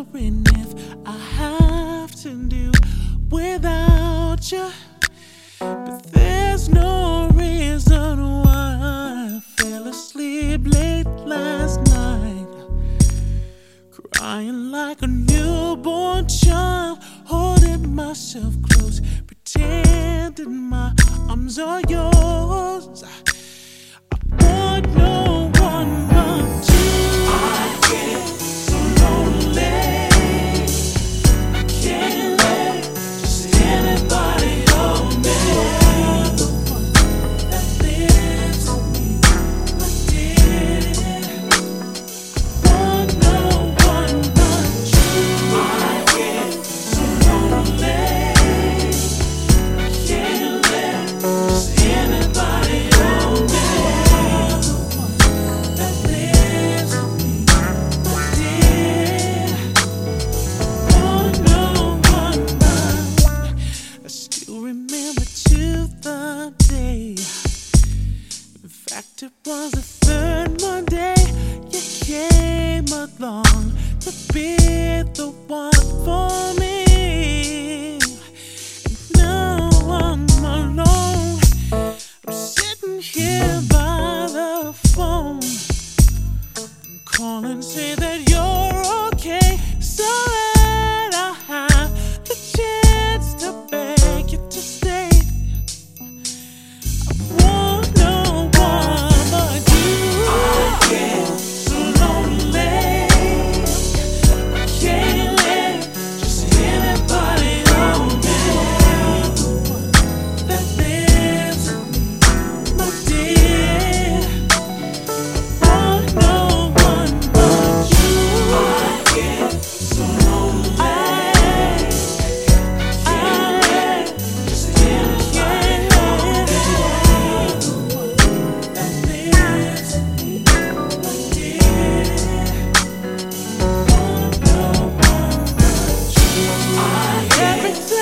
wondering if I have to do without you. But there's no reason why I fell asleep late last night, crying like a newborn child, holding myself close, pretending my arms are yours. it was a my.